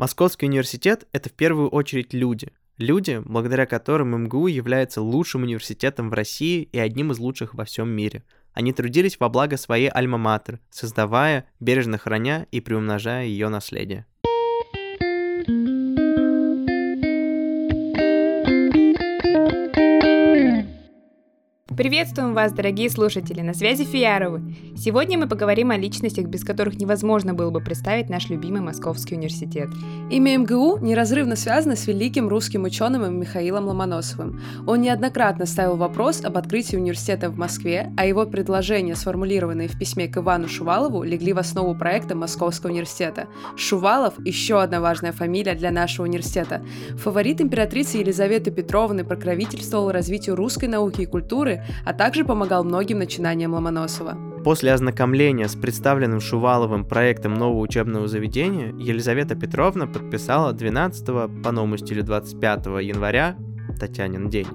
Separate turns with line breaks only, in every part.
Московский университет — это в первую очередь люди. Люди, благодаря которым МГУ является лучшим университетом в России и одним из лучших во всем мире. Они трудились во благо своей альма-матер, создавая, бережно храня и приумножая ее наследие.
Приветствуем вас, дорогие слушатели, на связи Фияровы. Сегодня мы поговорим о личностях, без которых невозможно было бы представить наш любимый Московский университет.
Имя МГУ неразрывно связано с великим русским ученым Михаилом Ломоносовым. Он неоднократно ставил вопрос об открытии университета в Москве, а его предложения, сформулированные в письме к Ивану Шувалову, легли в основу проекта Московского университета. Шувалов – еще одна важная фамилия для нашего университета. Фаворит императрицы Елизаветы Петровны покровительствовал развитию русской науки и культуры, а также помогал многим начинаниям Ломоносова.
После ознакомления с представленным Шуваловым проектом нового учебного заведения Елизавета Петровна подписала 12 по новому стилю 25 января, Татьянин день,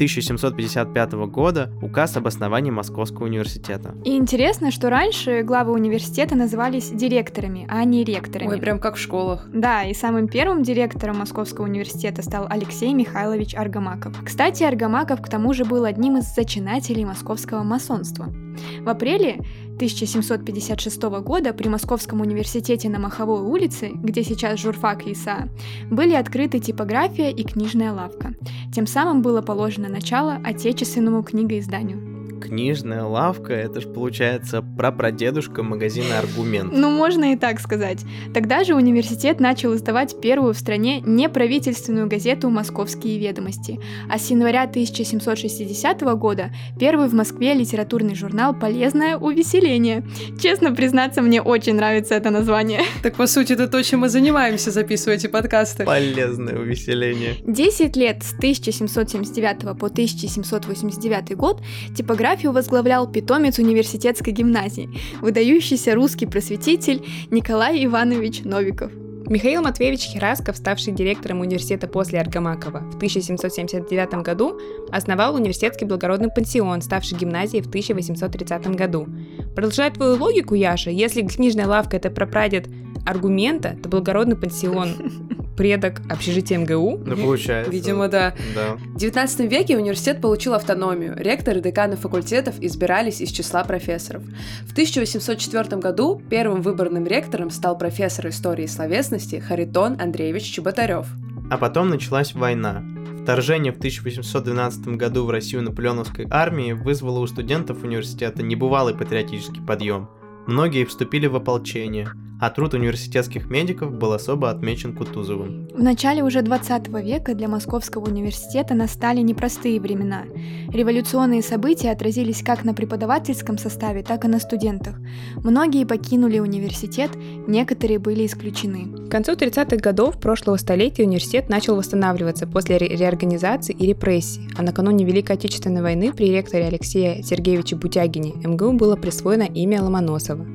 1755 года указ об основании Московского университета.
И интересно, что раньше главы университета назывались директорами, а не ректорами.
Ой, прям как в школах.
Да, и самым первым директором Московского университета стал Алексей Михайлович Аргамаков. Кстати, Аргамаков к тому же был одним из зачинателей московского масонства. В апреле 1756 года при Московском университете на Маховой улице, где сейчас журфак ИСА, были открыты типография и книжная лавка. Тем самым было положено начало отечественному книгоизданию.
Книжная лавка, это же получается прапрадедушка магазина «Аргумент».
Ну, можно и так сказать. Тогда же университет начал издавать первую в стране неправительственную газету «Московские ведомости», а с января 1760 года первый в Москве литературный журнал «Полезное увеселение». Честно признаться, мне очень нравится это название.
Так, по сути, это то, чем мы занимаемся, записывая эти подкасты.
Полезное увеселение.
Десять лет с 1779 по 1789 год типография типографию возглавлял питомец университетской гимназии, выдающийся русский просветитель Николай Иванович Новиков.
Михаил Матвеевич Херасков, ставший директором университета после Аргамакова, в 1779 году основал университетский благородный пансион, ставший гимназией в 1830 году. Продолжая твою логику, Яша, если книжная лавка это прапрадед аргумента, то благородный пансион предок общежития МГУ.
Ну, получается.
Видимо, да.
Да.
В 19 веке университет получил автономию. Ректоры и деканы факультетов избирались из числа профессоров. В 1804 году первым выборным ректором стал профессор истории и словесности Харитон Андреевич Чеботарев.
А потом началась война. Вторжение в 1812 году в Россию наполеоновской армии вызвало у студентов университета небывалый патриотический подъем. Многие вступили в ополчение – а труд университетских медиков был особо отмечен Кутузовым.
В начале уже 20 века для Московского университета настали непростые времена. Революционные события отразились как на преподавательском составе, так и на студентах. Многие покинули университет, некоторые были исключены.
К концу 30-х годов прошлого столетия университет начал восстанавливаться после ре- реорганизации и репрессий, а накануне Великой Отечественной войны при ректоре Алексея Сергеевича Бутягине МГУ было присвоено имя Ломоносова.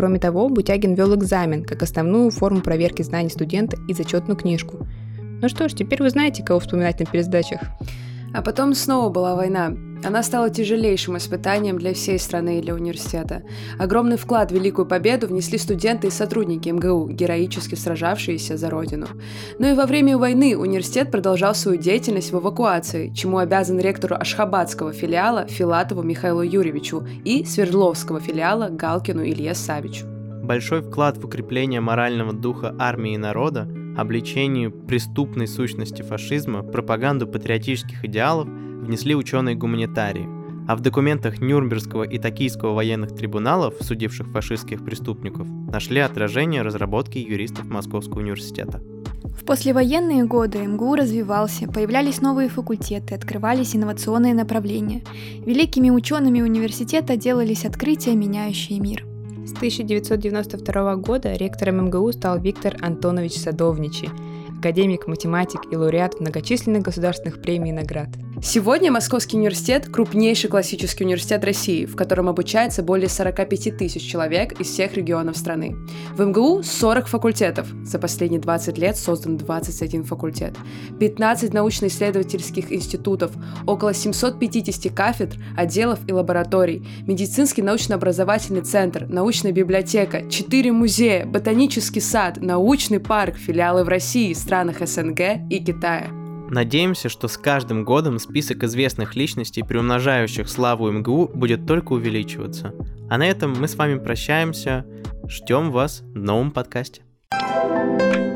Кроме того, Бутягин вел экзамен как основную форму проверки знаний студента и зачетную книжку. Ну что ж, теперь вы знаете, кого вспоминать на пересдачах.
А потом снова была война. Она стала тяжелейшим испытанием для всей страны и для университета. Огромный вклад в Великую Победу внесли студенты и сотрудники МГУ, героически сражавшиеся за Родину. Но и во время войны университет продолжал свою деятельность в эвакуации, чему обязан ректору Ашхабадского филиала Филатову Михаилу Юрьевичу и Свердловского филиала Галкину Илье Савичу.
Большой вклад в укрепление морального духа армии и народа, обличению преступной сущности фашизма, пропаганду патриотических идеалов – внесли ученые-гуманитарии, а в документах Нюрнбергского и Токийского военных трибуналов, судивших фашистских преступников, нашли отражение разработки юристов Московского университета.
В послевоенные годы МГУ развивался, появлялись новые факультеты, открывались инновационные направления. Великими учеными университета делались открытия, меняющие мир.
С 1992 года ректором МГУ стал Виктор Антонович Садовничий, академик, математик и лауреат многочисленных государственных премий и наград.
Сегодня Московский университет – крупнейший классический университет России, в котором обучается более 45 тысяч человек из всех регионов страны. В МГУ 40 факультетов, за последние 20 лет создан 21 факультет, 15 научно-исследовательских институтов, около 750 кафедр, отделов и лабораторий, медицинский научно-образовательный центр, научная библиотека, 4 музея, ботанический сад, научный парк, филиалы в России, странах СНГ и Китая.
Надеемся, что с каждым годом список известных личностей, приумножающих славу МГУ, будет только увеличиваться. А на этом мы с вами прощаемся. Ждем вас в новом подкасте. thank you